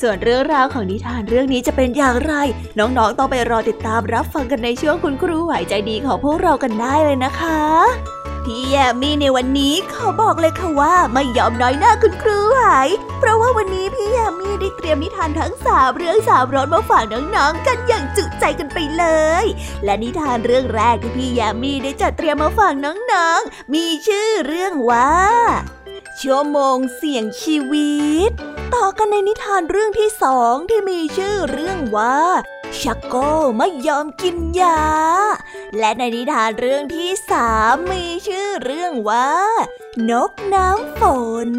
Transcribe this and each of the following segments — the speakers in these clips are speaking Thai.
ส่วนเรื่องราวของนิทานเรื่องนี้จะเป็นอย่างไร น้องๆต้องไปรอติดตามรับฟังกันในช่วงคุณครูไหวใจดีของพวกเรากันได้เลยนะคะพี่แยมมี่ในวันนี้ขาบอกเลยค่ะว่าไม่ยอมน้อยหน้าคุณครูไหวเพราะว่าวันนี้พี่แยมมี่ได้เตรียมนิทานทั้งสามเรื่องสามรสมาฝากน้องๆกันอย่างจุใจกันไปเลย และนิทานเรื่องแรกที่พี่แยมมี่ได้จัดเตรียมมาฝากน้องๆ มีชื่อเรื่องว่าชั่วโมงเสี่ยงชีวิต ต่อกันในนิทานเรื่องที่สองที่มีชื่อเรื่องว่าชักโก้ไม่ยอมกินยา และในนิทานเรื่องที่สามมีชื่อเรื่องว่า นกน้ำฝน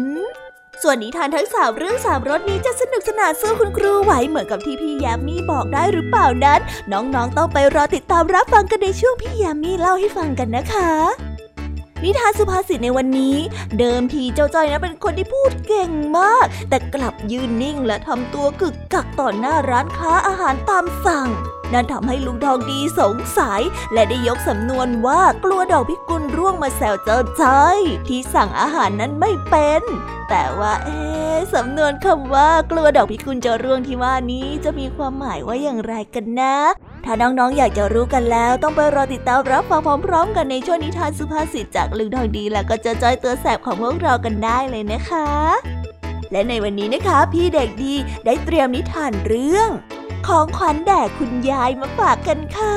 ส่วนนิทานทั้งสามเรื่องสามรสนี้จะสนุกสนานสู้คุณครูไหวเหมือนกับที่พี่ยามีบอกได้หรือเปล่านั้น น้องๆต้องไปรอติดตามรับฟังกันในช่วงพี่ยามีเล่าให้ฟังกันนะคะ นิทานสุภาษิตในวันนี้ เดิมทีเจ้าจ้อยนะเป็นคนที่พูดเก่งมาก แต่กลับยืนนิ่งและทำตัวกึกกักต่อหน้าร้านค้าอาหารตามสั่งนั่นทำให้ลุงทองดีสงสัย และได้ยกสำนวนว่ากลัวดอกพิกุลร่วงมาแซวเจ้าจ้อยที่สั่งอาหารนั้นไม่เป็น แต่ว่าเอ๊ สำนวนคำว่ากลัวดอกพิกุลจะร่วงที่ว่านี้จะมีความหมายว่าอย่างไรกันนะ ถ้าน้องๆอยากจะรู้กันแล้วต้องไปรอติดตามรับฟังพร้อม ๆ กันในช่วงนิทานสุภาษิตจากลุงทองดีแล้วก็จะจอยตัวแสบของพวกเรากันได้เลยนะคะ และในวันนี้นะคะ พี่เด็กดีได้เตรียมนิทานเรื่อง ของขวัญแด่คุณยายมาฝากกันค่ะ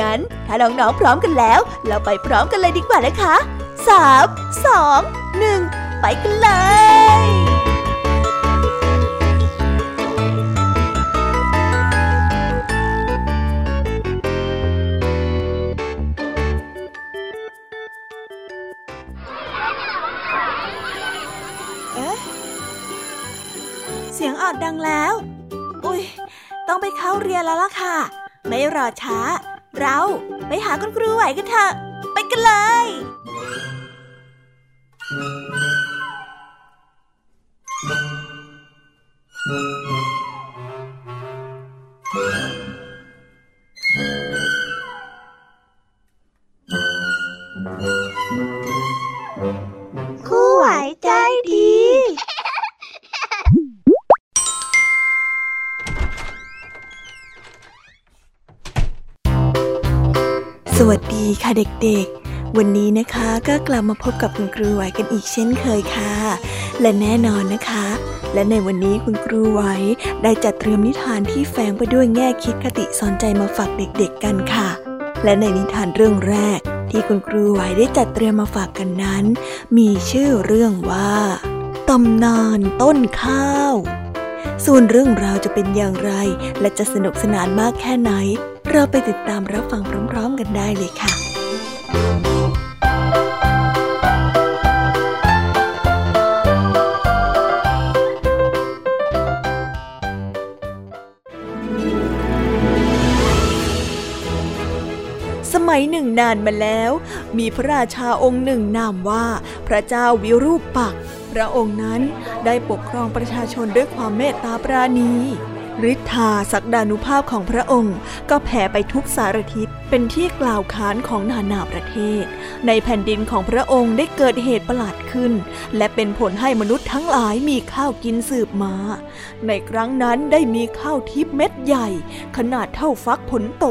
งั้นถ้าน้องๆพร้อมกันแล้ว เราไปพร้อมกันเลยดีกว่านะคะสามสองหนึ่งไปกันเลยอดดังแล้ว อุ้ย ต้องไปเข้าเรียนแล้วล่ะค่ะ ไม่รอช้า เราไปหาคุณครูไหวกันเถอะ ไปกันเลยวัส เด็กๆ วันนี้นะคะก็กลับมาพบกับคุณครูไหวกันอีกเช่นเคยค่ะ และแน่นอนนะคะ และในวันนี้คุณครูไหวได้จัดเตรียมนิทานที่แฝงไปด้วยแง่คิดคติสอนใจมาฝากเด็กๆกันค่ะ และในนิทานเรื่องแรก ที่คุณครูไหวได้จัดเตรียมมาฝากกันนั้น มีชื่อเรื่องว่าตำนานต้นข้าว ส่วนเรื่องราวจะเป็นอย่างไร และจะสนุกสนานมากแค่ไหน เราไปติดตามรับฟังพร้อมๆกันได้เลยค่ะ มัยหนึ่งนานมาแล้ว มีพระราชาองค์หนึ่งนามว่าพระเจ้าวิรูปปัก พระองค์นั้นได้ปกครองประชาชนด้วยความเมตตาปราณีฤทธาศักดานุภาพของพระองค์ก็แผ่ไปทุกสารทิศ เป็นที่กล่าวขานของนานาประเทศ ในแผ่นดินของพระองค์ได้เกิดเหตุประหลาดขึ้น และเป็นผลให้มนุษย์ทั้งหลายมีข้าวกินสืบมา ในครั้งนั้นได้มีข้าวทิพเม็ดใหญ่ ขนาดเท่าฟักผลโต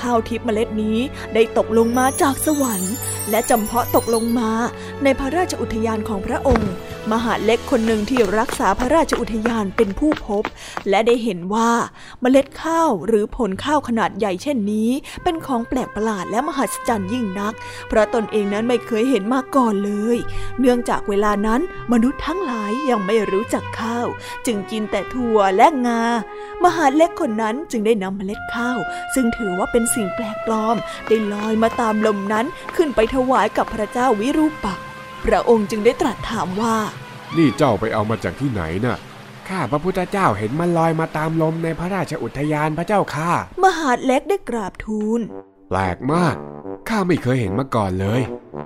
ข้าวทิพเมล็ดนี้ได้ตกลงมาจากสวรรค์ และจำเพาะตกลงมา ในพระราชอุทยานของพระองค์ มหาเล็กคนหนึ่งที่รักษาพระราชอุทยานเป็นผู้พบ และได้เห็นว่าเมล็ดข้าวหรือผลข้าวขนาดใหญ่เช่นนี้ เป็นของแปลกประหลาดและมหัศจรรย์ยิ่งนัก เพราะตนเองนั้นไม่เคยเห็นมาก่อนเลย เนื่องจากเวลานั้นมนุษย์ทั้งหลายยังไม่รู้จักข้าว จึงกินแต่ถั่วและงา มหาเล็กคนนั้นจึงได้นำเมล็ดข้าว ซึ่งถือว่าเป็นสิ่งแปลกปลอม ได้ลอยมาตามลมนั้นขึ้นไปถวายกับพระเจ้าวิรูปักษ์พระองค์จึงได้ตรัสถามว่า นี่เจ้าไปเอามาจากที่ไหนน่ะ ข้าพระพุทธเจ้าเห็นมันลอยมาตามลมในพระราชอุทยานพระเจ้าค่ะ มหาเล็กได้กราบทูล แปลกมาก ข้าไม่เคยเห็นมาก่อนเลย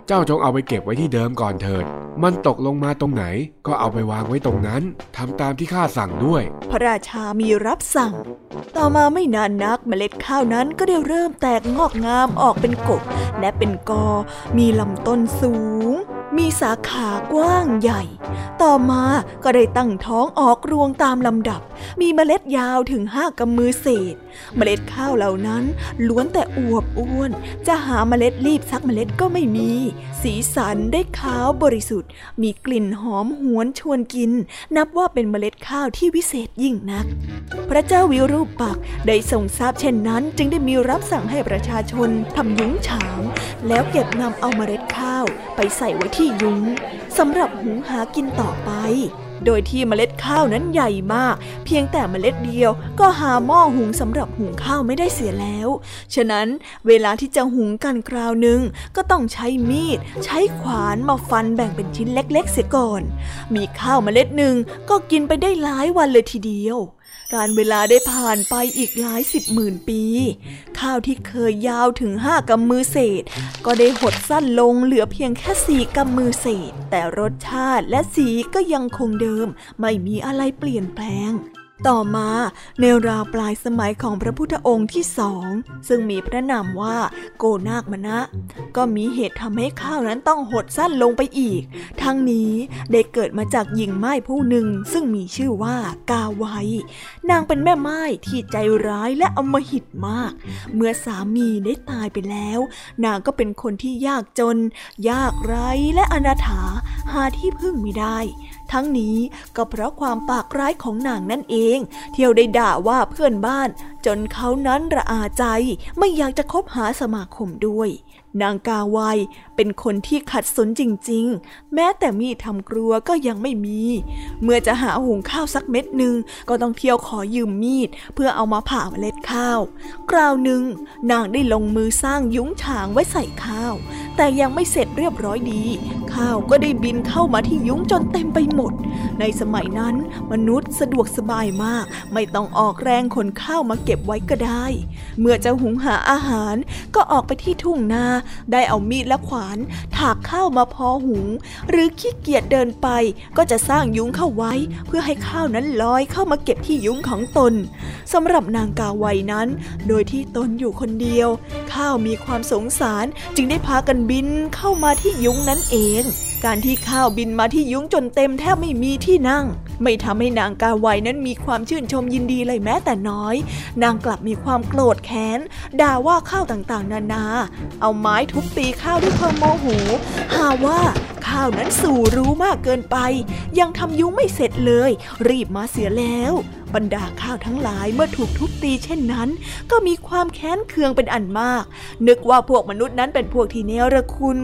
เจ้าจงเอาไปเก็บไว้ที่เดิมก่อนเถิด มันตกลงมาตรงไหน ก็เอาไปวางไว้ตรงนั้น ทำตามที่ข้าสั่งด้วย พระราชามีรับสั่ง ต่อมาไม่นานนักเมล็ดข้าวนั้นก็ได้เริ่มแตกงอกงามออกเป็นกกและเป็นกอ มีลำต้นสูง มีสาขากว้างใหญ่ ต่อมาก็ได้ตั้งท้องออกรวงตามลำดับ มีเมล็ดยาวถึงห้ากำมือเศษ เมล็ดข้าวเหล่านั้นล้วนแต่อวบอ้วน จะหาเมล็ดรีบซักเมล็ดก็ไม่มี สีสันได้ขาวบริสุทธิ์ มีกลิ่นหอมหวนชวนกิน นับว่าเป็นเมล็ดข้าวที่วิเศษยิ่งนัก พระเจ้าวิรูปักได้ทรงทราบเช่นนั้น จึงได้มีรับสั่งให้ประชาชนทำยุ้งฉาง แล้วเก็บนำเอาเมล็ดข้าวไปใส่ไว้ที่ยุ้งสำหรับหุงหากินต่อไป โดยที่เมล็ดข้าวนั้นใหญ่มาก เพียงแต่เมล็ดเดียวก็หาหม้อหุงสำหรับหุงข้าวไม่ได้เสียแล้ว ฉะนั้นเวลาที่จะหุงกันคราวหนึ่งก็ต้องใช้มีด ใช้ขวานมาฟันแบ่งเป็นชิ้นเล็ก ๆ เสียก่อน มีข้าวเมล็ดหนึ่งก็กินไปได้หลายวันเลยทีเดียว การเวลาได้ผ่านไปอีกหลายสิบหมื่นปี ข้าวที่เคยยาวถึงห้ากำมือเศษ ก็ได้หดสั้นลงเหลือเพียงแค่สี่กำมือเศษ แต่รสชาติและสีก็ยังคงเดิม ไม่มีอะไรเปลี่ยนแปลง ต่อมาในราวปลายสมัยของพระพุทธองค์ที่สอง ซึ่งมีพระนามว่าโกนาคมณะ ก็มีเหตุทำให้ข้าวนั้นต้องหดสั้นลงไปอีก ทั้งนี้ได้เกิดมาจากหญิงไม้ผู้หนึ่งซึ่งมีชื่อว่ากาไวนางเป็นแม่ไม้ที่ใจร้ายและอมหิตมาก เมื่อสามีได้ตายไปแล้ว นางก็เป็นคนที่ยากจน ยากไร้และอนาถาหาที่พึ่งไม่ได้ ทั้งนี้ก็เพราะความปากร้ายของนางนั่นเอง เที่ยวได้ด่าว่าเพื่อนบ้าน จนเขานั้นระอาใจไม่อยากจะคบหาสมาคมด้วย นางกาไวเป็นคนที่ขัดสนจริงๆ แม้แต่มีดทำครัวก็ยังไม่มี เมื่อจะหาหุงข้าวสักเม็ดหนึ่งก็ต้องเที่ยวขอยืมมีด เพื่อเอามาผ่าเมล็ดข้าว คราวหนึ่งนางได้ลงมือสร้างยุ้งฉางไว้ใส่ข้าว แต่ยังไม่เสร็จเรียบร้อยดี ข้าวก็ได้บินเข้ามาที่ยุ้งจนเต็มไปหมด ในสมัยนั้นมนุษย์สะดวกสบายมาก ไม่ต้องออกแรงขนข้าวมาเก็บไว้ก็ได้ เมื่อจะหุงหาอาหารก็ออกไปที่ทุ่งนาได้เอามีดและขวานถากข้าวมาพอหุง หรือขี้เกียจเดินไป ก็จะสร้างยุ้งเข้าไว้ เพื่อให้ข้าวนั้นลอยเข้ามาเก็บที่ยุ้งของตนสำหรับนางกาไวนั้น โดยที่ตนอยู่คนเดียว ข้าวมีความสงสารจึงได้พากันบินเข้ามาที่ยุ้งนั้นเอง การที่ข้าวบินมาที่ยุ้งจนเต็มแทบไม่มีที่นั่ง ไม่ทำให้นางกาไวนั้นมีความชื่นชมยินดีเลยแม้แต่น้อย นางกลับมีความโกรธแค้น ด่าว่าข้าวต่างๆ นานา เอาไม้ทุบตีข้าวด้วยความโมโห หาว่าข้าวนั้นสู่รู้มากเกินไป ยังทำยุ้งไม่เสร็จเลย รีบมาเสียแล้ว บรรดาข้าวทั้งหลายเมื่อถูกทุบตีเช่นนั้น ก็มีความแค้นเคืองเป็นอันมาก นึกว่าพวกมนุษย์นั้นเป็นพวกที่เนรคุณ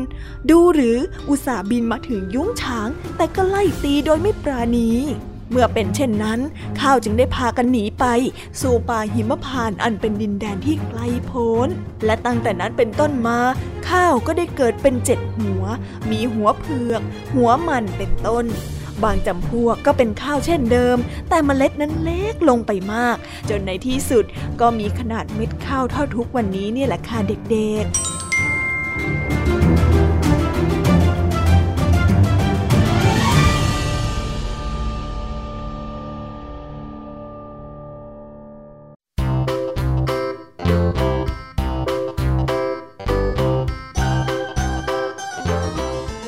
ดูหรืออุตส่าห์บินมาถึงยุ้งฉาง แต่ก็ไล่ตีโดยไม่ปราณีเมื่อเป็นเช่นนั้น ข้าวจึงได้พากันหนีไป สู่ป่าหิมพานอันเป็นดินแดนที่ไกลโพ้น และตั้งแต่นั้นเป็นต้นมา ข้าวก็ได้เกิดเป็นเจ็ดหัว มีหัวเผือก หัวมันเป็นต้น บางจำพวกก็เป็นข้าวเช่นเดิม แต่เมล็ดนั้นเล็กลงไปมาก จนในที่สุดก็มีขนาดเม็ดข้าวเท่าทุกวันนี้เนี่ยแหละค่ะเด็กๆ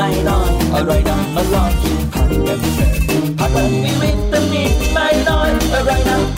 ไม่นอนอร่อยนำมาลองกินผักกันเถอะผักมันมีวิตามินไม่นอนอร่อยนำ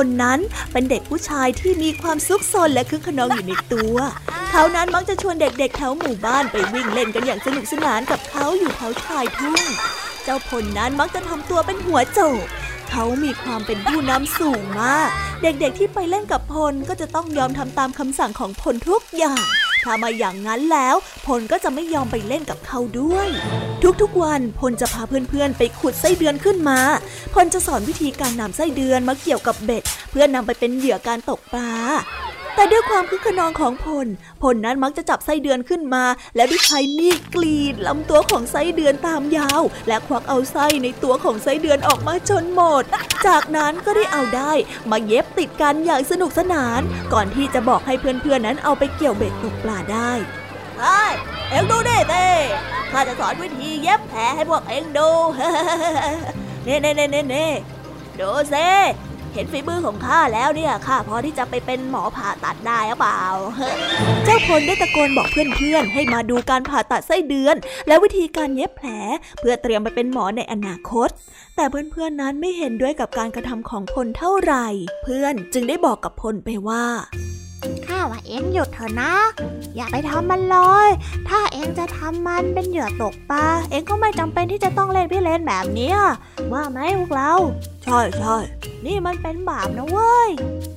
คนนั้นเป็นเด็กผู้ชายที่มีความซุกซนและคึกขนองอยู่ในตัว เขานั้นมักจะชวนเด็กๆแถวหมู่บ้านไปวิ่งเล่นกันอย่างสนุกสนานกับเขาอยู่แถวชายทุ่ง เจ้าพลนั้นมักจะทำตัวเป็นหัวโจกเขามีความเป็นผู้นำสูงมาก เด็กๆที่ไปเล่นกับพลก็จะต้องยอมทำตามคำสั่งของพลทุกอย่าง ถ้ามาอย่างนั้นแล้วพลก็จะไม่ยอมไปเล่นกับเขาด้วย ทุกๆวันพลจะพาเพื่อนๆ ไปขุดไส้เดือนขึ้นมาพลจะสอนวิธีการนำไส้เดือนมาเกี่ยวกับเบ็ด เพื่อนำไปเป็นเหยื่อการตกปลา แต่ด้วยความคึกขนองของพล พลนั้นมักจะจับไส้เดือนขึ้นมา แล้วด้วยใช้มีดกรีดลำตัวของไส้เดือนตามยาว และควักเอาไส้ในตัวของไส้เดือนออกมาจนหมด จากนั้นก็ได้เอาได้มาเย็บติดกันอย่างสนุกสนาน ก่อนที่จะบอกให้เพื่อนๆนั้นเอาไปเกี่ยวเบ็ดตกปลาได้เฮ้เอ็งดูดิเต้ข้าจะสอนวิธีเย็บแผลให้พวกเอ็งดูเน่เน่เน่เน่เน่ดูซิ เห็นฝีมือของข้าแล้วเนี่ยข้าพอที่จะไปเป็นหมอผ่าตัดได้หรือเปล่า เจ้าพลได้ตะโกนบอกเพื่อนๆ ให้มาดูการผ่าตัดไส้เดือน และวิธีการเย็บแผล เพื่อเตรียมไปเป็นหมอในอนาคต แต่เพื่อนๆนั้นไม่เห็นด้วยกับการกระทำของพลเท่าไหร่ เพื่อนจึงได้บอกกับพลไปว่า ข้าว่าเอ็งหยุดเถอะนะ อย่าไปทำมันเลย ถ้าเอ็งจะทำมันเป็นเหยื่อตกปลาเอ็งก็ไม่จำเป็นที่จะต้องเล่นพี่เลนแบบนี้ว่าไหมพวกเรา ใช่ใช่นี่มันเป็นบาปนะเว้ย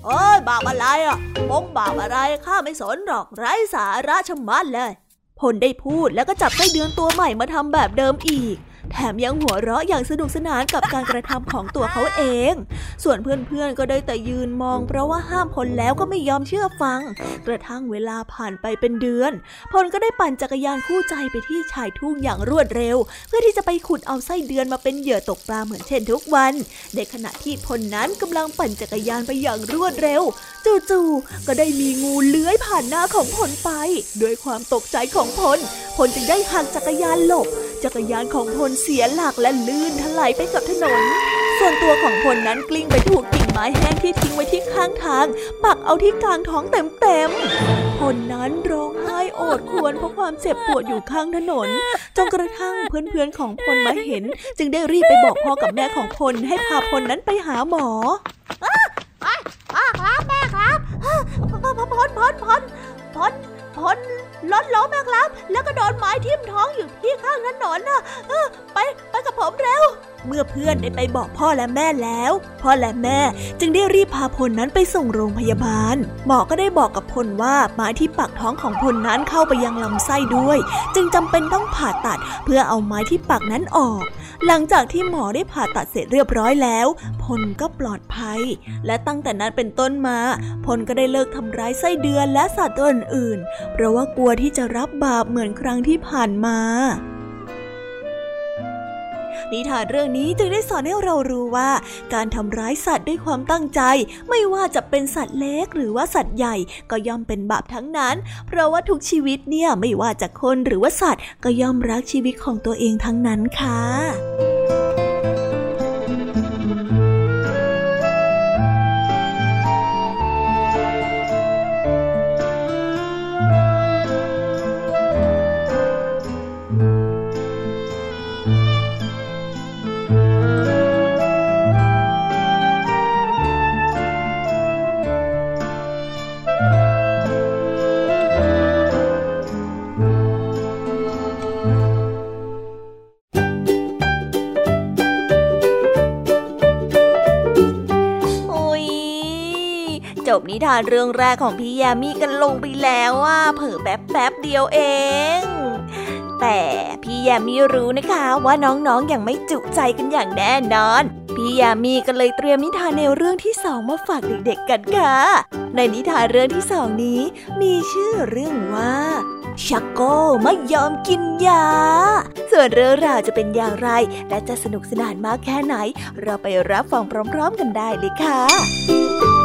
เอ้ยบาปอะไรอะมงบาปอะไรข้าไม่สนหรอกไร้สาระชะมัดเลยพลได้พูดแล้วก็จับไส้เดือนตัวใหม่มาทำแบบเดิมอีก แถมยังหัวเราะอย่างสนุกสนานกับการกระทำของตัวเขาเอง ส่วนเพื่อนๆก็ได้แต่ยืนมอง เพราะว่าห้ามพลแล้วก็ไม่ยอมเชื่อฟัง กระทั่งเวลาผ่านไปเป็นเดือน พลก็ได้ปั่นจักรยานคู่ใจไปที่ชายทุ่งอย่างรวดเร็ว เพื่อที่จะไปขุดเอาไส้เดือนมาเป็นเหยื่อตกปลาเหมือนเช่นทุกวัน ในขณะที่พลนั้นกำลังปั่นจักรยานไปอย่างรวดเร็ว จู่ๆก็ได้มีงูเลื้อยผ่านหน้าของพลไป ด้วยความตกใจของพลพลจึงได้หักจักรยานหลบ จักรยานของพลเสียหลักและลื่นถลายไปกับถนน ส่วนตัวของพลนั้นกลิ้งไปถูกกิ่งไม้แห้งที่ทิ้งไว้ที่ข้างทาง ปักเอาที่กลางท้องเต็มๆพลนั้นร้องไห้โอดครวญเพราะความเจ็บปวดอยู่ข้างถนน จนกระทั่งเพื่อนๆของพลมาเห็น จึงได้รีบไปบอกพ่อกับแม่ของพลให้พาพลนั้นไปหาหมอพ่อครับแม่ครับพลพลพลพลพล พลรถล้มนะครับ แล้วก็โดนไม้ทิ่มท้องอยู่ที่ข้างถนนน่ะไปไปกับผมเร็ว เมื่อเพื่อนได้ไปบอกพ่อและแม่แล้ว พ่อและแม่จึงได้รีบพาพลนั้นไปส่งโรงพยาบาล หมอก็ได้บอกกับพลว่าไม้ที่ปักท้องของพลนั้นเข้าไปยังลำไส้ด้วย จึงจำเป็นต้องผ่าตัดเพื่อเอาไม้ที่ปักนั้นออก หลังจากที่หมอได้ผ่าตัดเสร็จเรียบร้อยแล้ว พลก็ปลอดภัย และตั้งแต่นั้นเป็นต้นมา พลก็ได้เลิกทำร้ายไส้เดือนและสัตว์ตัวอื่นๆเพราะว่ากลัวที่จะรับบาปเหมือนครั้งที่ผ่านมา นิทานเรื่องนี้จึงได้สอนให้เรารู้ว่า การทำร้ายสัตว์ด้วยความตั้งใจ ไม่ว่าจะเป็นสัตว์เล็กหรือว่าสัตว์ใหญ่ก็ย่อมเป็นบาปทั้งนั้น เพราะว่าทุกชีวิตเนี่ยไม่ว่าจะคนหรือว่าสัตว์ ก็ย่อมรักชีวิตของตัวเองทั้งนั้นค่ะ นิทานเรื่องแรกของพี่ยามีกันลงไปแล้วว่าเผิ่แป๊บแป๊บเดียวเอง แต่พี่ยามีรู้นะคะว่าน้องๆออย่างไม่จุใจกันอย่างแน่นอนพี่ยามีก็เลยเตรียมนิทานในวเรื่องที่สองมาฝากเด็กๆกันค่ะ ในนิทานเรื่องที่สองนี้ มีชื่อเรื่องว่าชักโก้ไม่ยอมกินยา ส่วนเรื่องราวจะเป็นอย่างไร และจะสนุกสนานมากแค่ไหน เราไปรับฟังพร้อม ๆ กันได้เลยค่ะ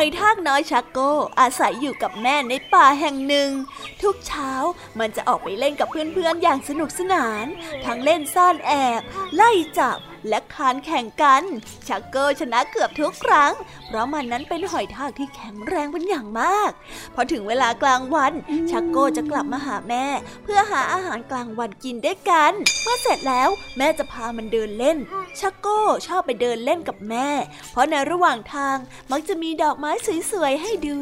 อยทากน้อยชักโกอาศัยอยู่กับแม่ในป่าแห่งหนึ่ง ทุกเช้ามันจะออกไปเล่นกับเพื่อนๆอย่างสนุกสนาน ทั้งเล่นซ่อนแอบ ไล่จับ และคานแข่งกัน ชักโกชนะเกือบทุกครั้ง เพราะมันนั้นเป็นหอยทากที่แข็งแรงเป็นอย่างมาก พอถึงเวลากลางวัน ชักโกจะกลับมาหาแม่ เพื่อหาอาหารกลางวันกินด้วยกัน เมื่อเสร็จแล้วแม่จะพามันเดินเล่น ชักโกชอบไปเดินเล่นกับแม่ เพราะในระหว่างทางมักจะมีดอกไม้สวยๆให้ดู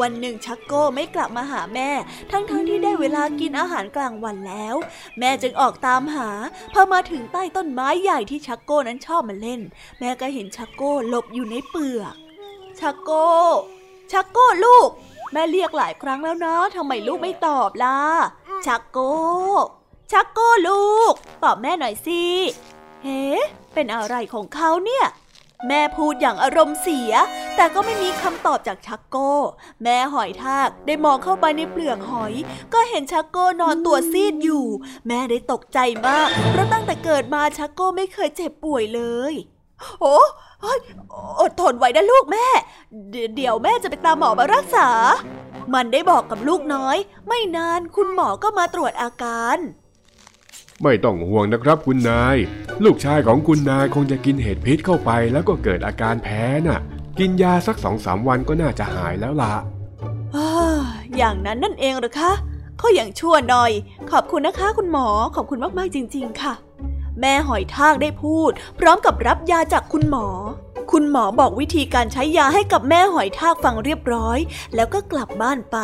วันหนึ่งชักโก้ไม่กลับมาหาแม่ ทั้งๆทที่ได้เวลากินอาหารกลางวันแล้ว แม่จึงออกตามหา พอมาถึงใต้ต้นไม้ใหญ่ที่ชักโก้นั้นชอบมาเล่น แม่ก็เห็นชักโก้หลบอยู่ในเปลือกชักโก้ ชักโก้ลูก แม่เรียกหลายครั้งแล้วนะทำไมลูกไม่ตอบล่ะ ชักโก้ ชักโก้ลูก ตอบแม่หน่อยสิ เฮ้ เป็นอะไรของเขาเนี่ย แม่พูดอย่างอารมณ์เสีย แต่ก็ไม่มีคำตอบจากชักโก้ แม่หอยทากได้มองเข้าไปในเปลือกหอย ก็เห็นชักโก้นอนตัวซีดอยู่ แม่ได้ตกใจมาก เพราะตั้งแต่เกิดมาชักโก้ไม่เคยเจ็บป่วยเลยโอ้อดทนไว้นะลูกแม่ เดี๋ยวแม่จะไปตามหมอมารักษา มันได้บอกกับลูกน้อย ไม่นานคุณหมอก็มาตรวจอาการ ไม่ต้องห่วงนะครับคุณนาย ลูกชายของคุณนายคงจะกินเห็ดพิษเข้าไปแล้วก็เกิดอาการแพ้น่ะ กินยาสักสองสามวันก็น่าจะหายแล้วล่ะอย่างนั้นนั่นเองหรือคะเขาอย่างชั่วหน่อย ขอบคุณนะคะคุณหมอขอบคุณมากๆจริง ๆ ค่ะ แม่หอยทากได้พูด พร้อมกับรับยาจากคุณหมอ คุณหมอบอกวิธีการใช้ยาให้กับแม่หอยทากฟังเรียบร้อย แล้วก็กลับบ้านไป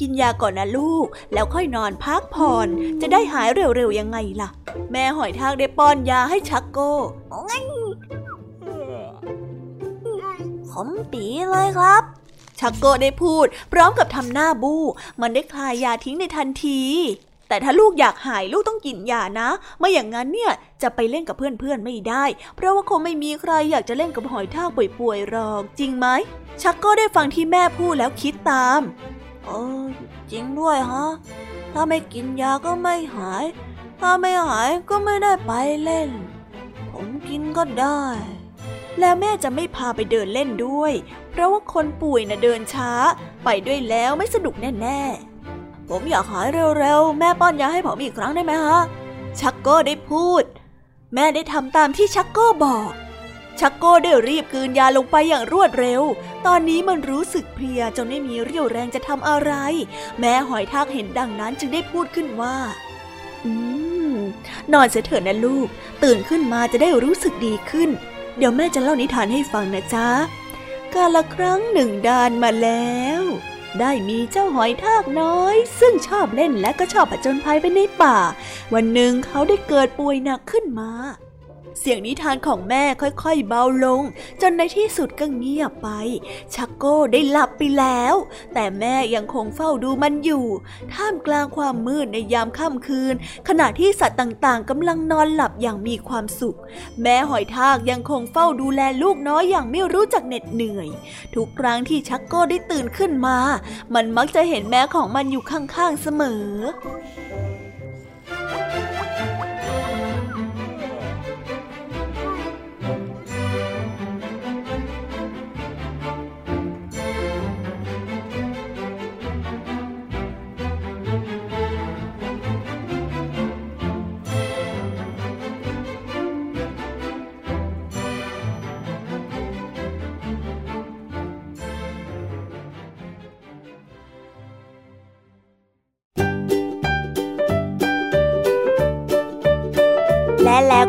กินยาก่อนนะลูก แล้วค่อยนอนพักผ่อน จะได้หายเร็วๆยังไงล่ะ แม่หอยทากได้ป้อนยาให้ชักโก้ขมปีเลยครับ ชักโก้ได้พูด พร้อมกับทำหน้าบู้ มันได้คลายยาทิ้งในทันที แต่ถ้าลูกอยากหายลูกต้องกินยานะไม่อย่างนั้นเนี่ยจะไปเล่นกับเพื่อนๆไม่ได้ เพราะว่าคงไม่มีใครอยากจะเล่นกับหอยทากป่วยๆหรอก จริงไหมชักโก้ได้ฟังที่แม่พูดแล้วคิดตาม เออจริงด้วยฮะ ถ้าไม่กินยาก็ไม่หาย ถ้าไม่หายก็ไม่ได้ไปเล่น ผมกินก็ได้ แล้วแม่จะไม่พาไปเดินเล่นด้วย เพราะว่าคนป่วยนะ่ะเดินช้า ไปด้วยแล้วไม่สนุกแน่ๆ ผมอยากหายเร็วๆ แม่ป้อนยาให้ผมอีกครั้งได้ไหมฮะ ชักโก้ได้พูด แม่ได้ทำตามที่ชักโก้บอก ชักโก้ได้รีบกืนยาลงไปอย่างรวดเร็ว ตอนนี้มันรู้สึกเพลียจนไม่มีเรี่ยวแรงจะทำอะไร แม่หอยทากเห็นดังนั้นจึงได้พูดขึ้นว่า อืม นอนเสียเถอะนะลูก ตื่นขึ้นมาจะได้รู้สึกดีขึ้น เดี๋ยวแม่จะเล่านิทานให้ฟังนะจ๊ะ กาละครั้งหนึ่งดานมาแล้ว ได้มีเจ้าหอยทากน้อย ซึ่งชอบเล่นและก็ชอบผจญภัยไปในป่า วันหนึ่งเขาได้เกิดป่วยหนักขึ้นมา เสียงนิทานของแม่ค่อยๆเบาลง จนในที่สุดก็เงียบไป ชักโก้ได้หลับไปแล้ว แต่แม่ยังคงเฝ้าดูมันอยู่ ท่ามกลางความมืดในยามค่ำคืน ขณะที่สัตว์ต่างๆกำลังนอนหลับอย่างมีความสุข แม่หอยทากยังคงเฝ้าดูแลลูกน้อยอย่างไม่รู้จักเหน็ดเหนื่อย ทุกครั้งที่ชักโก้ได้ตื่นขึ้นมา มันมักจะเห็นแม่ของมันอยู่ข้างๆเสมอแล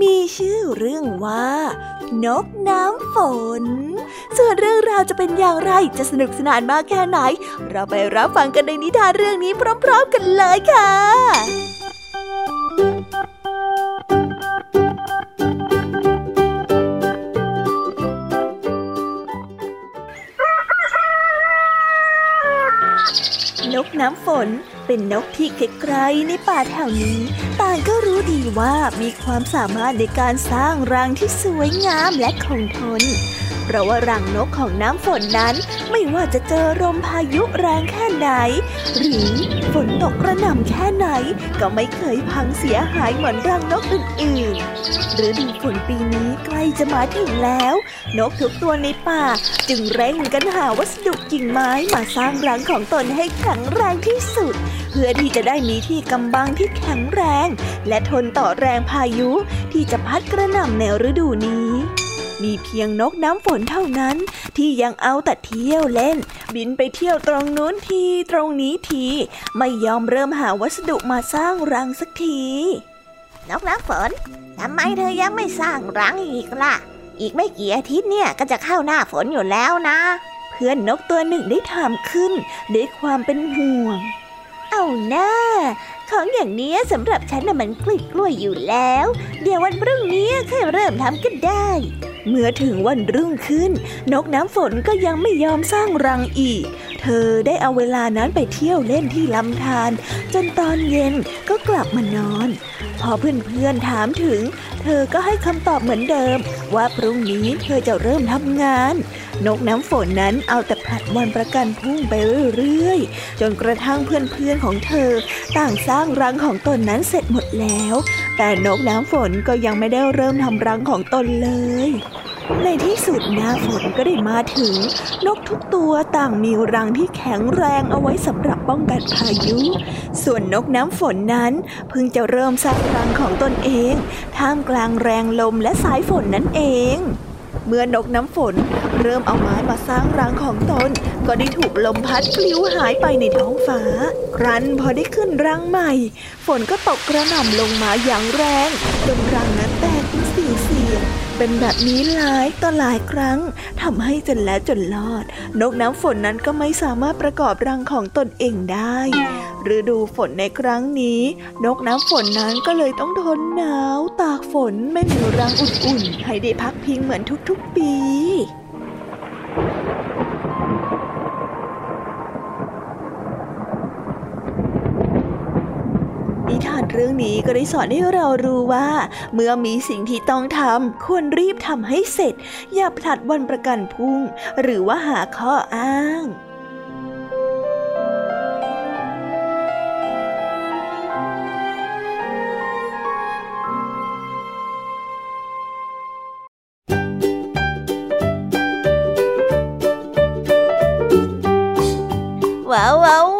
มีชื่อเรื่องว่า นกน้ำฝน ส่วนเรื่องราวจะเป็นอย่างไรจะสนุกสนานมากแค่ไหน เราไปรับฟังกันในนิทานเรื่องนี้พร้อม ๆ กันเลยค่ะ น้ำฝน เป็นนกที่ไกลๆในป่าแถวนี้ ต่างก็รู้ดีว่ามีความสามารถในการสร้างรังที่สวยงามและคงทน เพราะว่ารังนกของน้ำฝนนั้น ไม่ว่าจะเจอลมพายุแรงแค่ไหน หรือฝนตกกระหน่ำแค่ไหน ก็ไม่เคยพังเสียหายเหมือนรังนกอื่นๆฤดูฝนปีนี้ใกล้จะมาถึงแล้ว นกทุกตัวในป่า จึงเร่งกันหาวัสดุกิ่งไม้มาสร้างรังของตนให้แข็งแรงที่สุด เพื่อที่จะได้มีที่กำบังที่แข็งแรง และทนต่อแรงพายุที่จะพัดกระหน่ำในฤดูนี้ มีเพียงนกน้ำฝนเท่านั้น ที่ยังเอาแต่เที่ยวเล่น บินไปเที่ยวตรงนู้นทีตรงนี้ที ไม่ยอมเริ่มหาวัสดุมาสร้างรังสักที นกน้ำฝนทำไมเธอยังไม่สร้างรังอีกล่ะ อีกไม่กี่อาทิตย์เนี่ยก็จะเข้าหน้าฝนอยู่แล้วนะ เพื่อนนกตัวหนึ่งได้ถามขึ้นด้วยความเป็นห่วง เอาหน้า ของอย่างนี้สำหรับฉันน่ะมันกล้วยกล้วยอยู่แล้ว เดี๋ยววันพรุ่งนี้ค่อยเริ่มทำก็ได้ เมื่อถึงวันรุ่งขึ้น นกน้ำฝนก็ยังไม่ยอมสร้างรังอีก เธอได้เอาเวลานั้นไปเที่ยวเล่นที่ลำธารจนตอนเย็นก็กลับมานอน พอเพื่อนๆถามถึง เธอก็ให้คำตอบเหมือนเดิม ว่าพรุ่งนี้เธอจะเริ่มทำงาน นกน้ำฝนนั้นเอาแต่ผลัดวันประกันพุ่งไปเรื่อยๆ จนกระทั่งเพื่อนๆของเธอ ต่างสร้างรังของตนนั้นเสร็จหมดแล้ว แต่นกน้ำฝนก็ยังไม่ได้เริ่มทำรังของตนเลย ในที่สุดหน้าฝนก็ได้มาถึง นกทุกตัวต่างมีรังที่แข็งแรงเอาไว้สำหรับป้องกันพายุ ส่วนนกน้ำฝนนั้นเพิ่งจะเริ่มสร้างรังของตนเอง ท่ามกลางแรงลมและสายฝนนั่นเอง เมื่อนกน้ำฝน เริ่มเอาไม้มาสร้างรังของตน ก็ได้ถูกลมพัดปลิวหายไปในท้องฟ้า ครั้นพอได้ขึ้นรังใหม่ ฝนก็ตกกระหน่ำลงมาอย่างแรงจนรังนั้น เป็นแบบนี้หลายต่อหลายครั้งทำให้จนแล้วจนรอด นกน้ำฝนนั้นก็ไม่สามารถประกอบรังของตนเองได้ฤดูฝนในครั้งนี้ นกน้ำฝนนั้นก็เลยต้องทนหนาว ตากฝนไม่มีรังอุ่นๆ ให้ได้พักพิงเหมือนทุกๆปีนิทาน เรื่องนี้ก็ได้สอนให้เรารู้ว่า เมื่อมีสิ่งที่ต้องทำควรรีบทำให้เสร็จ อย่าผลัดวันประกันพรุ่ง หรือว่าหาข้ออ้างว้าวว้าว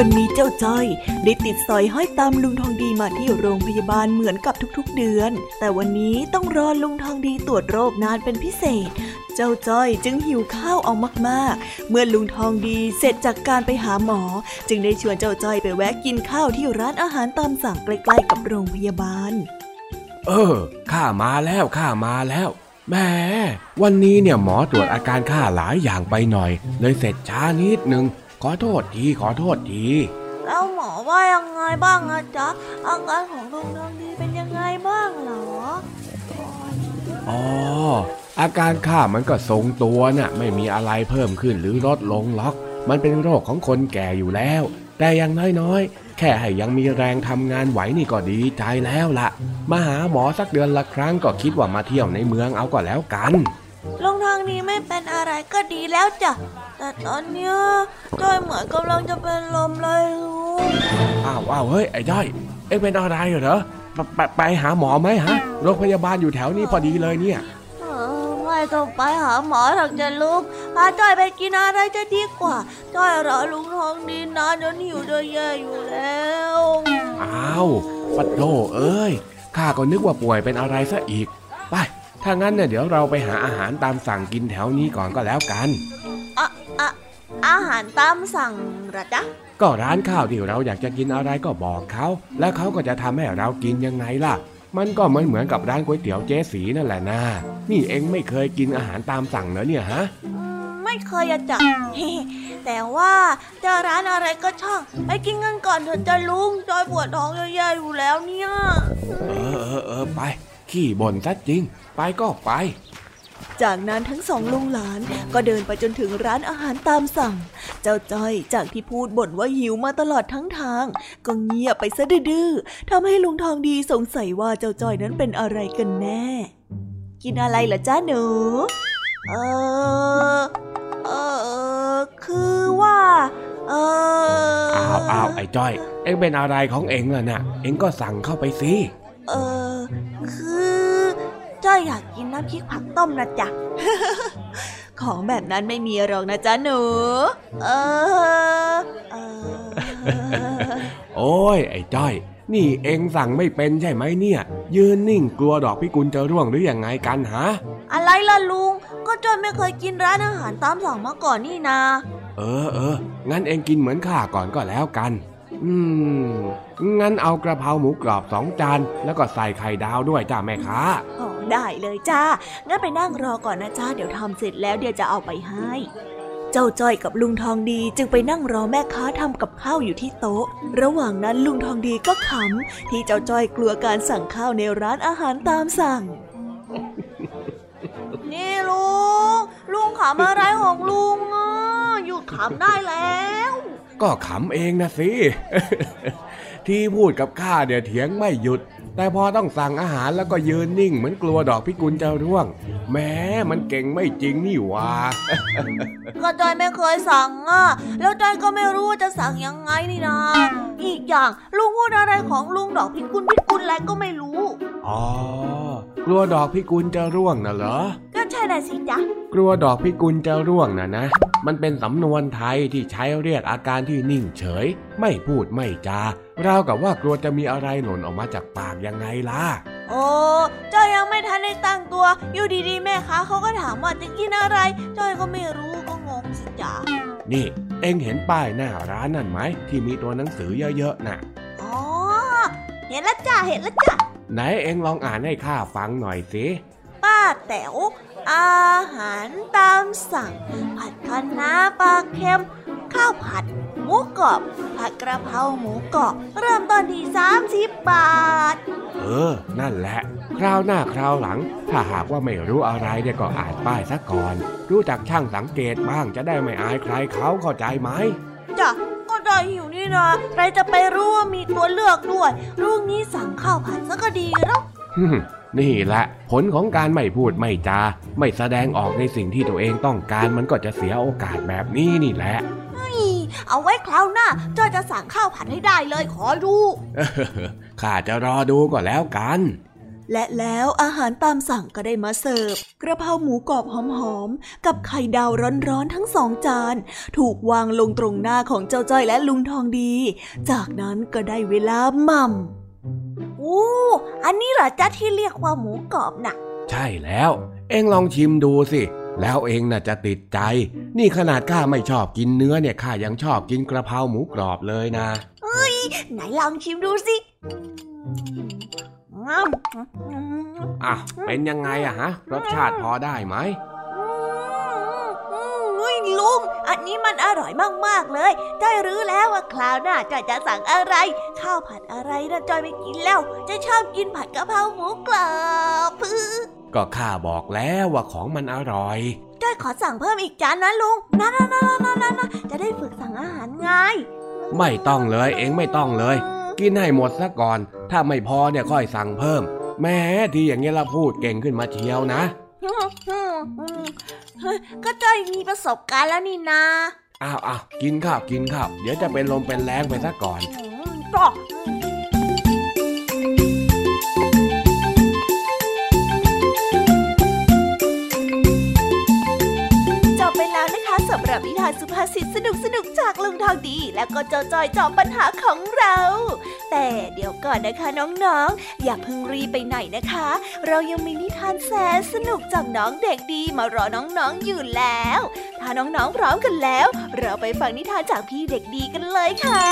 วันนี้เจ้าจ้อยได้ติดสอยห้อยตามลุงทองดีมาที่โรงพยาบาลเหมือนกับทุกๆเดือน แต่วันนี้ต้องรอลุงทองดีตรวจโรคนานเป็นพิเศษ เจ้าจ้อยจึงหิวข้าวเอามากๆ เมื่อลุงทองดีเสร็จจากการไปหาหมอ จึงได้ชวนเจ้าจ้อยไปแวะกินข้าวที่ร้านอาหารตามสั่งใกล้ๆกับโรงพยาบาล เออ ข้ามาแล้วข้ามาแล้วแหมวันนี้เนี่ยหมอตรวจอาการข้าหลายอย่างไปหน่อย เลยเสร็จช้านิดนึง ขอโทษทีขอโทษทีแล้วหมอว่ายังไงบ้างอะจ๊ะอาการของลุงทองดีเป็นยังไงบ้างเหรออ๋ออาการข้ามันก็ทรงตัวน่ะไม่มีอะไรเพิ่มขึ้นหรือลดลงหรอก มันเป็นโรคของคนแก่อยู่แล้ว แต่อย่างน้อยๆ แค่ให้ยังมีแรงทำงานไหวนี่ก็ดีใจแล้วล่ะมาหาหมอสักเดือนละครั้งก็คิดว่ามาเที่ยวในเมืองเอาก็แล้วกันลุงทองดีไม่เป็นอะไรก็ดีแล้วจ้ะ แต่ตอนเนี้ยจ้อยเหมือนกำลังจะเป็นลมเลยลุงอ้าวอ้าวเฮ้ยไอ้จ้อย เอ็งเป็นอะไรเหรอไปไปไปหาหมอไหมฮะโรงพยาบาลอยู่แถวนี้พอดีเลยเนี่ยเออไม่ต้องไปหาหมอหรอกจ้ะลุงพาจ้อยไปกินอะไรจะดีกว่า จ้อยรอลุงทองดีนานจนหิวจะแย่อยู่แล้วอ้าวปัดโธเอ้ยข้าก็นึกว่าป่วยเป็นอะไรซะอีก ไปถ้างั้นเนี่ยเดี๋ยวเราไปหาอาหารตามสั่งกินแถวนี้ก่อนก็แล้วกัน อะอะอาหารตามสั่งเหรอจ๊ะ ก็ร้านข้าวที่เราอยากจะกินอะไรก็บอกเขา แล้วเขาก็จะทำให้เรากินยังไงล่ะ มันก็เหมือนเหมือนกับร้านก๋วยเตี๋ยวเจ๊สีนั่นแหละนะนี่เองไม่เคยกินอาหารตามสั่งเหรอเนี่ยฮะอืมไม่เคยอะจ้ะแต่ว่าจะร้านอะไรก็ช่างไปกินกันก่อนเถอะจ้ะลุงจอยปวดท้องแย่ๆอยู่แล้วเนี่ย เออเออเออไป ขี้บ่นซะจริง ไปก็ไป จากนั้นทั้งสองลุงหลานก็เดินไปจนถึงร้านอาหารตามสั่ง เจ้าจ้อยจากที่พูดบ่นว่าหิวมาตลอดทั้งทาง ก็เงียบไปซะดื้อๆทำให้ลุงทองดีสงสัยว่าเจ้าจ้อยนั้นเป็นอะไรกันแน่ กินอะไรเหรอจ้าหนู เออเออคือว่าเอออ้าวอ้าวไอ้จ้อย เอ็งเป็นอะไรของเอ็งล่ะน่ะ เอ็งก็สั่งเข้าไปสิ เออคือ จ้อยอยากกินน้ำพริกผักต้มนะจ๊ะ ของแบบนั้นไม่มีหรอกนะจ้าหนู เออ เออ โอ้ย ไอ้จ้อย นี่เอ็งสั่งไม่เป็นใช่ไหมเนี่ย ยืนนิ่งกลัวดอกพิกุลจะร่วงหรือยังไงกันฮะ อะไรล่ะลุง ก็จ้อยไม่เคยกินร้านอาหารตามสั่งมาก่อนนี่นา เออเออ งั้นเอ็งกินเหมือนข้าก่อนก็แล้วกัน อืมงั้นเอากระเพราหมูกรอบสองจาน แล้วก็ใส่ไข่ดาวด้วยจ้าแม่ค้าอ๋อ ได้เลยจ้า งั้นไปนั่งรอก่อนนะจ้า เดี๋ยวทำเสร็จแล้วเดี๋ยวจะเอาไปให้ เจ้าจ้อยกับลุงทองดีจึงไปนั่งรอแม่ค้าทำกับข้าวอยู่ที่โต๊ะ ระหว่างนั้นลุงทองดีก็ขำที่เจ้าจ้อยกลัวการสั่งข้าวในร้านอาหารตามสั่ง นี่ลุง ลุงขำอะไรของลุงอะหยุดขำได้แล้ว ก็ขำเองนะสิ ที่พูดกับข้าเดี๋ยวเถียงไม่หยุด แต่พอต้องสั่งอาหารแล้วก็ยืนนิ่งเหมือนกลัวดอกพิกุลจะร่วง แม้มันเก่งไม่จริงนี่หว่าก็จอยไม่เคยสั่งอะ แล้วจอยก็ไม่รู้ว่าจะสั่งยังไงนี่นาอีกอย่างลุงพูดอะไรของลุงดอกพิกุลพิกุลอะไรก็ไม่รู้ อ๋อ กลัวดอกพิกุลจะร่วงน่ะเหรอ ก็ใช่น่ะสิจ๊ะ กลัวดอกพิกุลจะร่วงนะนะ มันเป็นสำนวนไทยที่ใช้เรียกอาการที่นิ่งเฉย ไม่พูดไม่จาราวกับว่ากลัวจะมีอะไรหล่นออกมาจากปากยังไงล่ะ โอ้จอยยังไม่ทันได้ตั้งตัว อยู่ดีๆ แม่ค้าเขาก็ถามว่าจะกินอะไรจอยก็ไม่รู้ก็งงสิจ๊ะ นี่ เอ็งเห็นป้ายหน้าร้านนั่นไหมที่มีตัวหนังสือเยอะๆน่ะ อ๋อ เห็นแล้วจ้ะเห็นแล้วจ้ะไหนเอ็งลองอ่านให้ข้าฟังหน่อยสิป้าแต๋วอาหารตามสั่ง ผัดคะน้าปลาเค็ม ข้าวผัด หมูกรอบ ผัดกระเพราหมูกรอบ เริ่มต้นที่30บาท เออ นั่นแหละ คราวหน้าคราวหลัง ถ้าหากว่าไม่รู้อะไรเนี่ยก็อ่านป้ายซะก่อน รู้จักช่างสังเกตบ้างจะได้ไม่อายใครเขาเข้าใจไหมจ้ะก็ได้หิว นี่นะใครจะไปรู้ว่ามีตัวเลือกด้วยลูกนี้สั่งข้าวผัดซะก็ดีแล้วฮึ่มนี่แหละ ผลของการไม่พูดไม่จา ไม่แสดงออกในสิ่งที่ตัวเองต้องการมันก็จะเสียโอกาสแบบนี้นี่แหละนี่เอาไว้คราวหน้าจ้อยจะสั่งข้าวผัดให้ได้เลยขอดูข้าจะรอดูก็แล้วกัน และแล้วอาหารตามสั่งก็ได้มาเสิร์ฟ กระเพราหมูกรอบหอมๆ กับไข่ดาวร้อนๆทั้งสองจาน ถูกวางลงตรงหน้าของเจ้าจ้อยและลุงทองดี จากนั้นก็ได้เวลาหม่ำโอ้อันนี้เหรอจ้าที่เรียกว่าหมูกรอบน่ะ ใช่แล้ว เอ็งลองชิมดูสิ แล้วเองน่ะจะติดใจ นี่ขนาดข้าไม่ชอบกินเนื้อเนี่ยข้ายังชอบกินกระเพราหมูกรอบเลยนะไหนลองชิมดูสิ อืมอะเป็นยังไงอะฮะ รสชาติพอได้ไหมเฮ้ยลุง อันนี้มันอร่อยมาก ๆ เลยจ้อยรู้แล้วว่าคราวหน้าจ้อยจะสั่งอะไร ข้าวผัดอะไรนะจ้อยไม่กินแล้ว จะชอบกินผัดกะเพราหมูกรอบพื้อก็ข้าบอกแล้วว่าของมันอร่อยจ้อยขอสั่งเพิ่มอีกจานนะลุงนะนะนะนะนะนะจะได้ฝึกสั่งอาหารไง ไม่ต้องเลยเองไม่ต้องเลย กินให้หมดซะก่อน ถ้าไม่พอเนี่ยค่อยสั่งเพิ่ม แม้ที่อย่างเงี้ยเราพูดเก่งขึ้นมาเชียวนะอืมอืมอืมเฮ้ยก็จ้อยมีประสบการณ์แล้วนี่นาอ้าวอ้าวกินข้าวกินข้าวเดี๋ยวจะเป็นลมเป็นแรงไปซะก่อนอื ภาษิตสนุกสนุกจากลุงทองดีแล้วก็เจ้าจอยจอบปัญหาของเรา แต่เดี๋ยวก่อนนะคะน้องๆอย่าเพิ่งรีบไปไหนนะคะ เรายังมีนิทานแสนสนุกจากน้องเด็กดีมารอน้องๆอยู่แล้ว ถ้าน้องๆพร้อมกันแล้ว เราไปฟังนิทานจากพี่เด็กดีกันเลยค่ะ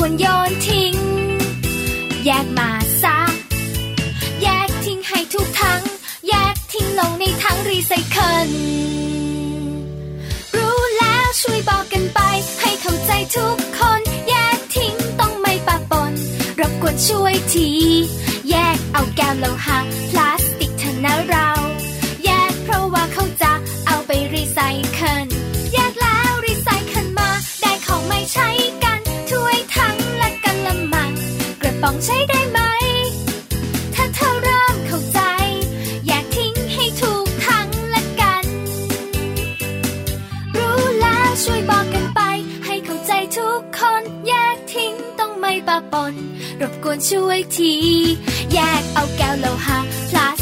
ควรโยนทิ้ง แยกมาซะ แยกทิ้งให้ทุกทั้ง แยกทิ้งลงในถังรีไซเคิล รู้แล้วช่วยบอกกันไป ให้เข้าใจทุกคน แยกทิ้งต้องไม่ปะปนรบกวนช่วยที แยกเอาแก้วโลหะพลาส ปน รบกวนช่วยที แยกเอาแก้วโลหะพลาส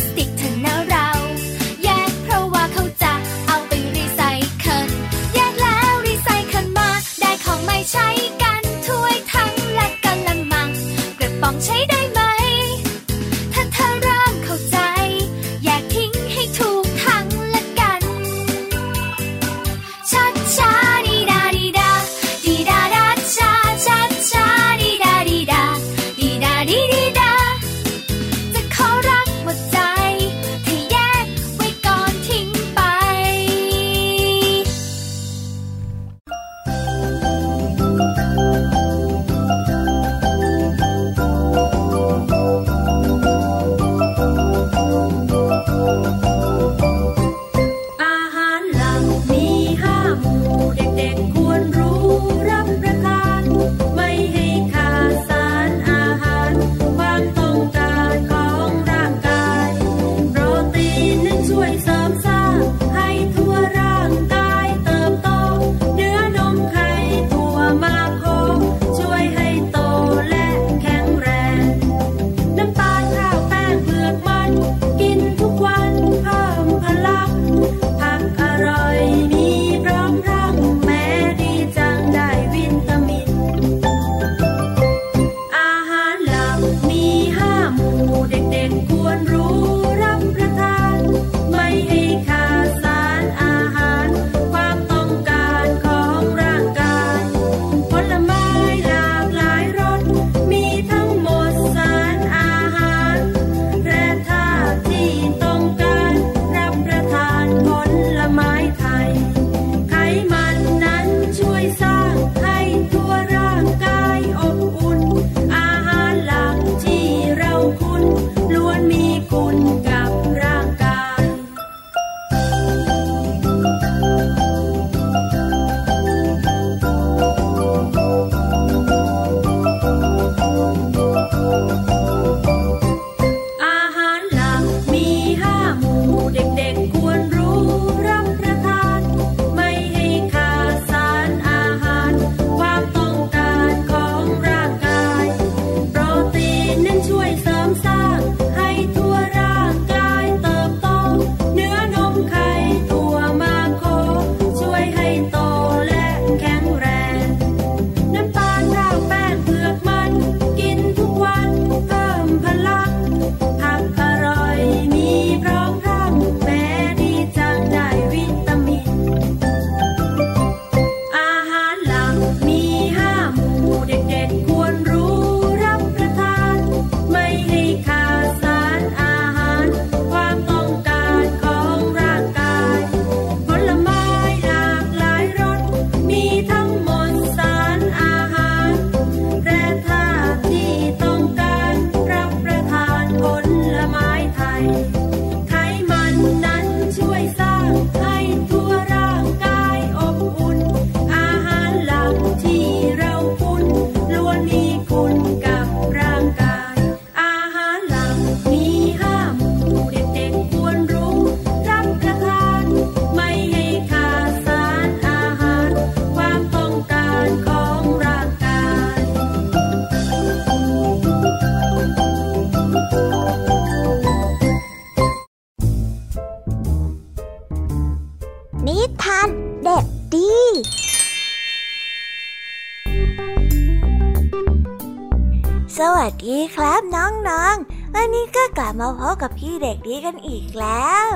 มาพบกับพี่เด็กดีกันอีกแล้ว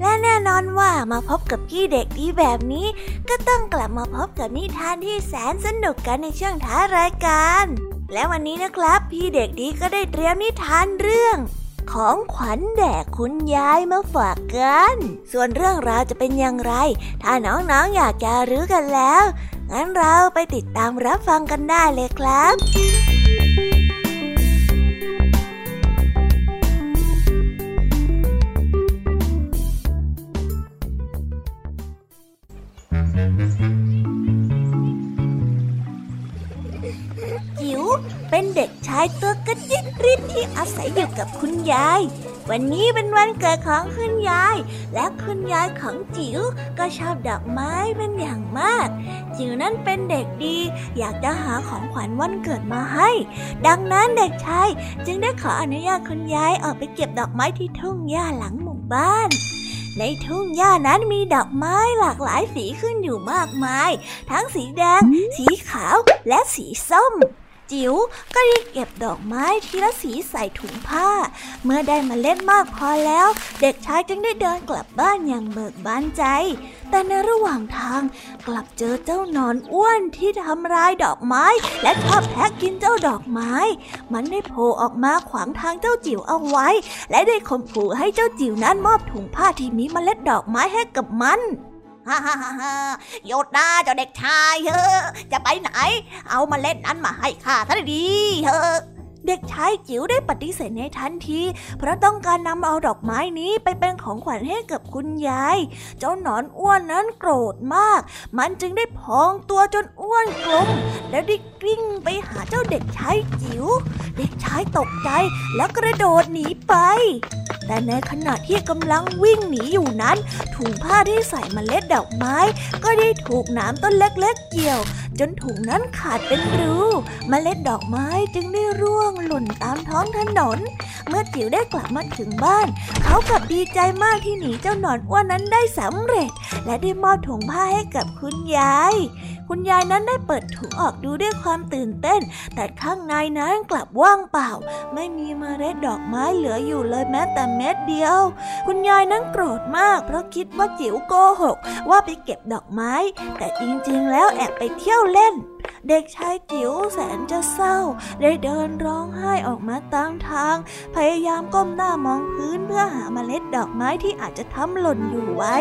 และแน่นอนว่ามาพบกับพี่เด็กดีแบบนี้ ก็ต้องกลับมาพบกับนิทานที่แสนสนุกกันในช่วงท้ารายการ และวันนี้นะครับ พี่เด็กดีก็ได้เตรียมนิทานเรื่องของขวัญแด่คุณยายมาฝากกัน ส่วนเรื่องราวจะเป็นอย่างไร ถ้าน้องๆออยากจะรู้กันแล้ว งั้นเราไปติดตามรับฟังกันได้เลยครับายตัวกระจิตริดที่อาศัยอยู่กับคุณยาย วันนี้เป็นวันเกิดของคุณยาย และคุณยายของจิ๋วก็ชอบดอกไม้เป็นอย่างมาก จิ๋วนั้นเป็นเด็กดี อยากจะหาของขวัญวันเกิดมาให้ ดังนั้นเด็กชายจึงได้ขออนุญาตคุณยายออกไปเก็บดอกไม้ที่ทุ่งหญ้าหลังหมู่บ้านในทุ่งหญ้านั้นมีดอกไม้หลากหลายสีขึ้นอยู่มากมาย ทั้งสีแดง สีขาว และสีส้ม จิ๋วก็รีบเก็บดอกไม้ทีละสีใส่ถุงผ้า เมื่อได้มาเล่นมากพอแล้ว เด็กชายจึงได้เดินกลับบ้านอย่างเบิกบานใจ แต่ในระหว่างทางกลับเจอเจ้านอนอ้วนที่ทำลายดอกไม้ และชอบแทะกินเจ้าดอกไม้ มันได้โผล่ออกมาขวางทางเจ้าจิ๋วเอาไว้ และได้ข่มขู่ให้เจ้าจิ๋วนั้นมอบถุงผ้าที่มีเมล็ดดอกไม้ให้กับมัน ฮ่าฮ่าฮ่าหยุดนะเจ้าเด็กชายเฮ้อจะไปไหน เอามาเล่นนั้นมาให้ข้าทันดีเฮ้อ เด็กชายจิ๋วได้ปฏิเสธในทันที เพราะต้องการนำเอาดอกไม้นี้ไปเป็นของขวัญให้กับคุณยาย เจ้าหนอนอ้วนนั้นโกรธมาก มันจึงได้พองตัวจนอ้วนกลม แล้วได้กลิ้งไปหาเจ้าเด็กชายจิ๋ว เด็กชายตกใจแล้วกระโดดหนีไป แต่ในขณะที่กำลังวิ่งหนีอยู่นั้น ถุงผ้าที่ใส่มเมล็ดดอกไม้ ก็ได้ถูกน้ำต้นเล็กๆเกี่ยว จนถุงนั้นขาดเป็นรูมเมล็ดดอกไม้จึงได้ร่วงหล่นตามท้องถนน เมื่อจิ๋วได้กลับมาถึงบ้าน เขากลับดีใจมากที่หนีเจ้าหนอนอ้วนนั้นได้สำเร็จ และได้มอบถุงผ้าให้กับคุณยาย คุณยายนั้นได้เปิดถุงออกดูด้วยความตื่นเต้น แต่ข้างในนั้นกลับว่างเปล่า ไม่มีเมล็ดดอกไม้เหลืออยู่เลยแม้แต่เม็ดเดียว คุณยายนั้นโกรธมาก เพราะคิดว่าจิ๋วโกหก ว่าไปเก็บดอกไม้ แต่จริงๆแล้วแอบไปเที่ยวเล่น เด็กชายจิ๋วแสนจะเศร้า ได้เดินร้องไห้ออกมาตามทาง พยายามก้มหน้ามองพื้นเพื่อหาเมล็ดดอกไม้ที่อาจจะทำหล่นอยู่ไว้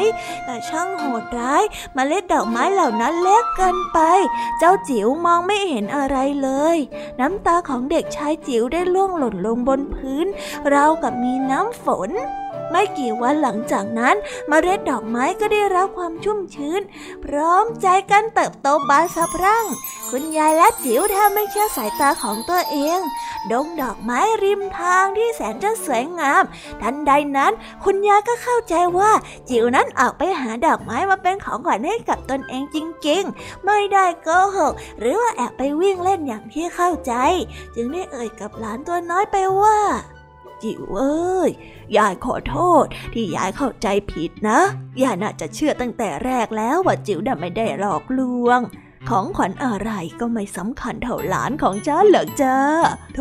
แต่ช่างโหดร้ายเมล็ดดอกไม้เหล่านั้นเล็กเกินไป เจ้าจิ๋วมองไม่เห็นอะไรเลย น้ำตาของเด็กชายจิ๋วได้ล่วงหล่นลงบนพื้น ราวกับมีน้ำฝน ไม่กี่วันหลังจากนั้นมเมล็ดดอกไม้ก็ได้รับความชุ่มชื้น พร้อมใจกันเติบโตบานสะพรั่ง คุณยายและจิ๋วแทบไม่เชื่อสายตาของตัวเอง ดงดอกไม้ริมทางที่แสนจะสวยงาม ทันใดนั้น คุณยายก็เข้าใจว่าจิ๋วนั้นออกไปหาดอกไม้มาเป็นของขวัญให้กับตนเองจริง ๆ ไม่ได้โกหกหรือว่าแอบไปวิ่งเล่นอย่างที่เข้าใจ จึงได้เอ่ยกับหลานตัวน้อยไปว่าจิ๋วเอ้ย ยายขอโทษ ที่ยายเข้าใจผิดนะยายน่าจะเชื่อตั้งแต่แรกแล้วว่าจิ๋วน่ะไม่ได้หลอกลวง ของขวัญอะไรก็ไม่สำคัญเท่าหลานของจ้าเหรอจ้าโถ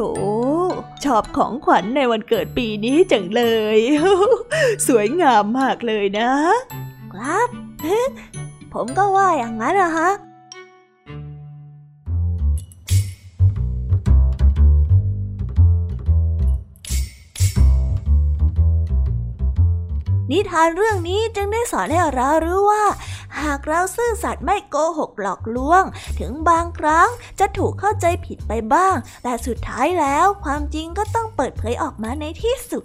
ชอบของขวัญในวันเกิดปีนี้จังเลย สวยงามมากเลยนะ ครับผมก็ว่าอย่างนั้นนะฮะ นิทานเรื่องนี้จึงได้สอนให้เรารู้ว่า หากเราซื่อสัตย์ไม่โกหกหลอกลวง ถึงบางครั้งจะถูกเข้าใจผิดไปบ้าง แต่สุดท้ายแล้วความจริงก็ต้องเปิดเผยออกมาในที่สุด